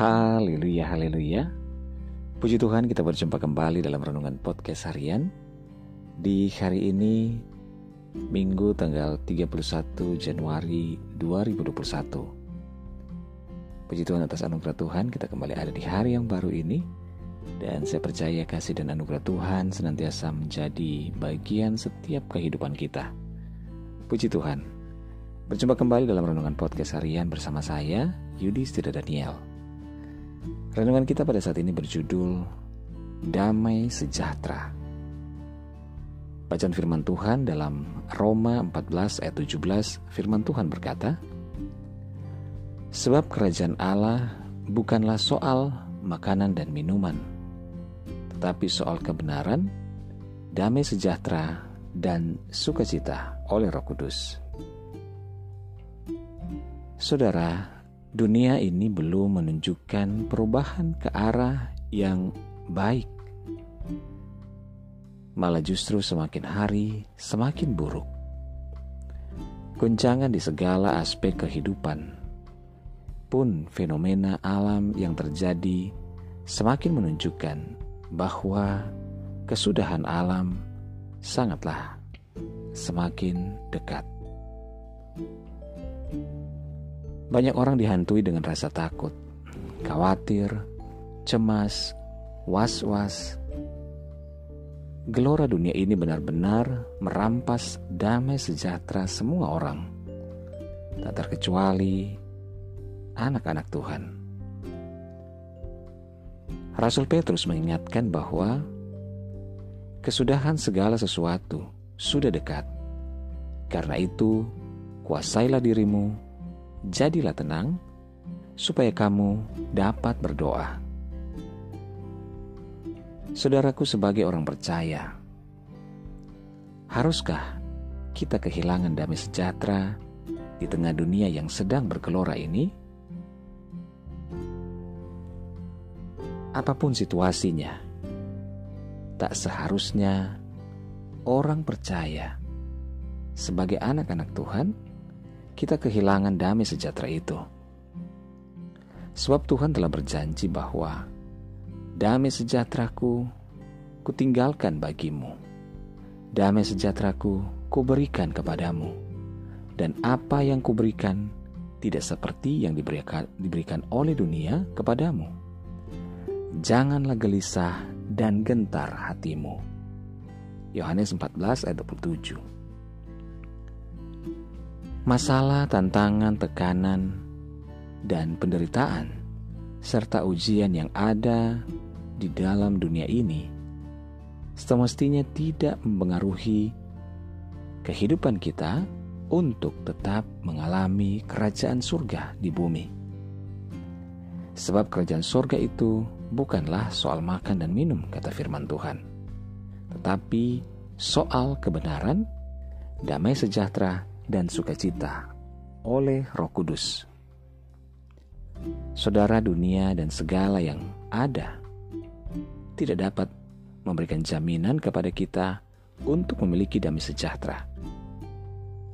Haleluya, haleluya. Puji Tuhan kita berjumpa kembali dalam Renungan Podcast Harian. Di hari ini Minggu tanggal 31 Januari 2021 Puji Tuhan atas anugerah Tuhan kita kembali ada di hari yang baru ini. Dan saya percaya kasih dan anugerah Tuhan senantiasa menjadi bagian setiap kehidupan kita. Puji Tuhan. Berjumpa kembali dalam Renungan Podcast Harian bersama saya Yudi Stira Daniel Renungan kita pada saat ini berjudul Damai Sejahtera. Bacaan firman Tuhan dalam Roma 14 ayat 17, firman Tuhan berkata, Sebab kerajaan Allah bukanlah soal makanan dan minuman, tetapi soal kebenaran, damai sejahtera, dan sukacita oleh Roh Kudus. Saudara, dunia ini belum menunjukkan perubahan ke arah yang baik. Malah justru semakin hari semakin buruk. Guncangan di segala aspek kehidupan pun fenomena alam yang terjadi semakin menunjukkan bahwa kesudahan alam sangatlah semakin dekat. Banyak orang dihantui dengan rasa takut, khawatir, cemas, was-was. Gelora dunia ini benar-benar merampas damai sejahtera semua orang, tak terkecuali anak-anak Tuhan. Rasul Petrus mengingatkan bahwa kesudahan segala sesuatu sudah dekat. Karena itu, kuasailah dirimu jadilah tenang, supaya kamu dapat berdoa. Saudaraku, sebagai orang percaya, haruskah kita kehilangan damai sejahtera di tengah dunia yang sedang bergelora ini? Apa pun situasinya, tak seharusnya orang percaya sebagai anak-anak Tuhan kita kehilangan damai sejahtera itu. Sebab Tuhan telah berjanji bahwa damai sejahteraku kutinggalkan bagimu. Damai sejahteraku kuberikan kepadamu. Dan apa yang kuberikan tidak seperti yang diberikan, diberikan oleh dunia kepadamu. Janganlah gelisah dan gentar hatimu. Yohanes 14 ayat 27 masalah, tantangan, tekanan, dan penderitaan, serta ujian yang ada di dalam dunia ini, semestinya tidak mempengaruhi kehidupan kita untuk tetap mengalami kerajaan surga di bumi. Sebab kerajaan surga itu bukanlah soal makan dan minum, kata firman Tuhan, tetapi soal kebenaran, damai sejahtera, dan sukacita oleh Roh Kudus. Saudara dunia dan segala yang ada tidak dapat memberikan jaminan kepada kita untuk memiliki damai sejahtera.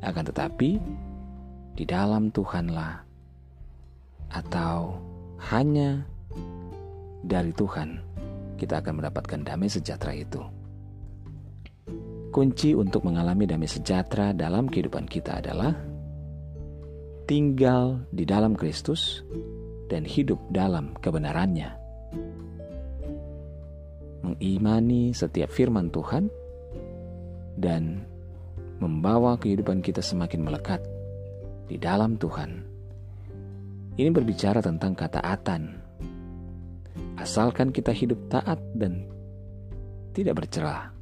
Akan tetapi, di dalam Tuhanlah atau hanya dari Tuhan kita akan mendapatkan damai sejahtera itu. Kunci untuk mengalami damai sejahtera dalam kehidupan kita adalah tinggal di dalam Kristus dan hidup dalam kebenarannya. Mengimani setiap firman Tuhan dan membawa kehidupan kita semakin melekat di dalam Tuhan. Ini berbicara tentang ketaatan. Asalkan kita hidup taat dan tidak bercerah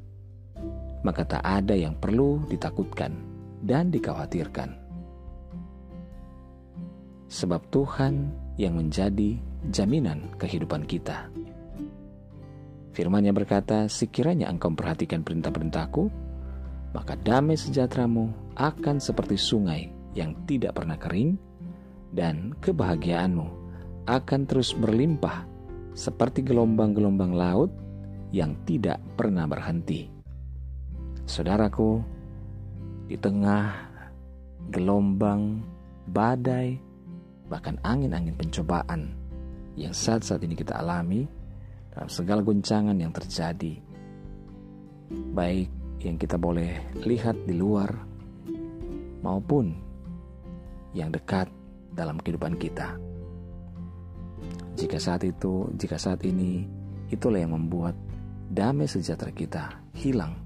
maka tak ada yang perlu ditakutkan dan dikhawatirkan. Sebab Tuhan yang menjadi jaminan kehidupan kita. Firman-Nya berkata, sekiranya engkau perhatikan perintah-perintahku, maka damai sejahteramu akan seperti sungai yang tidak pernah kering, dan kebahagiaanmu akan terus berlimpah seperti gelombang-gelombang laut yang tidak pernah berhenti. Saudaraku, di tengah gelombang, badai, bahkan angin-angin pencobaan yang saat-saat ini kita alami, dalam segala guncangan yang terjadi, baik yang kita boleh lihat di luar maupun yang dekat dalam kehidupan kita. Jika saat itu, jika saat ini, itulah yang membuat damai sejahtera kita hilang,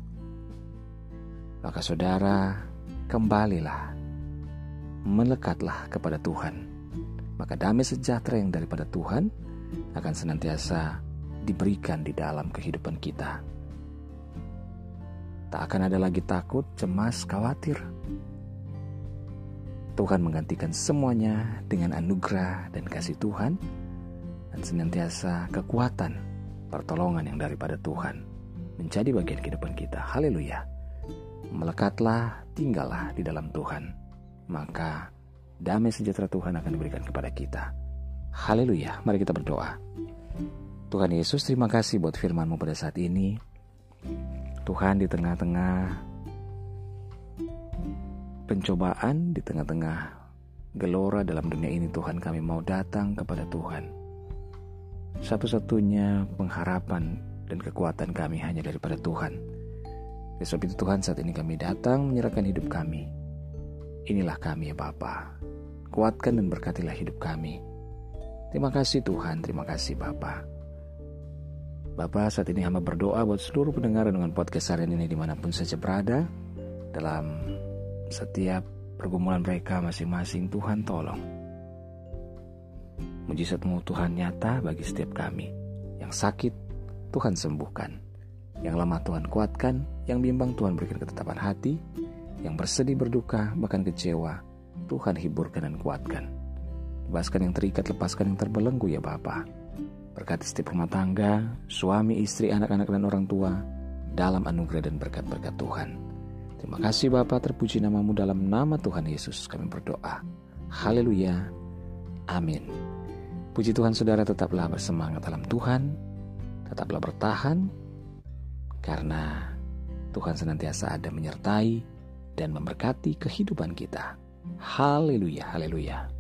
maka saudara kembalilah, melekatlah kepada Tuhan. Maka damai sejahtera yang daripada Tuhan akan senantiasa diberikan di dalam kehidupan kita. Tak akan ada lagi takut, cemas, khawatir. Tuhan menggantikan semuanya dengan anugerah dan kasih Tuhan dan senantiasa kekuatan, pertolongan yang daripada Tuhan menjadi bagian kehidupan kita. Haleluya. Melekatlah, tinggallah di dalam Tuhan. Maka damai sejahtera Tuhan akan diberikan kepada kita. Haleluya. Mari kita berdoa. Tuhan Yesus, terima kasih buat firman-Mu pada saat ini. Tuhan di tengah-tengah pencobaan, di tengah-tengah gelora dalam dunia ini Tuhan kami mau datang kepada Tuhan satu-satunya pengharapan dan kekuatan kami hanya daripada Tuhan. Sebab itu Tuhan saat ini kami datang menyerahkan hidup kami. Inilah kami ya Bapa. Kuatkan dan berkatilah hidup kami. Terima kasih Tuhan, terima kasih Bapa. Bapak saat ini hamba berdoa buat seluruh pendengar dengan podcast harian ini di mana pun saja berada dalam setiap pergumulan mereka masing-masing Tuhan tolong Mujizatmu Tuhan nyata bagi setiap kami. Yang sakit, Tuhan sembuhkan. Yang lemah Tuhan kuatkan, yang bimbang Tuhan berikan ketetapan hati, yang bersedih berduka, bahkan kecewa, Tuhan hiburkan dan kuatkan. Bebaskan yang terikat, lepaskan yang terbelenggu ya Bapa. Berkati setiap rumah tangga, suami, istri, anak-anak, dan orang tua, dalam anugerah dan berkat-berkat Tuhan. Terima kasih Bapa, terpuji namamu dalam nama Tuhan Yesus kami berdoa. Haleluya. Amin. Puji Tuhan saudara tetaplah bersemangat dalam Tuhan, tetaplah bertahan, karena Tuhan senantiasa ada menyertai dan memberkati kehidupan kita. Haleluya, haleluya.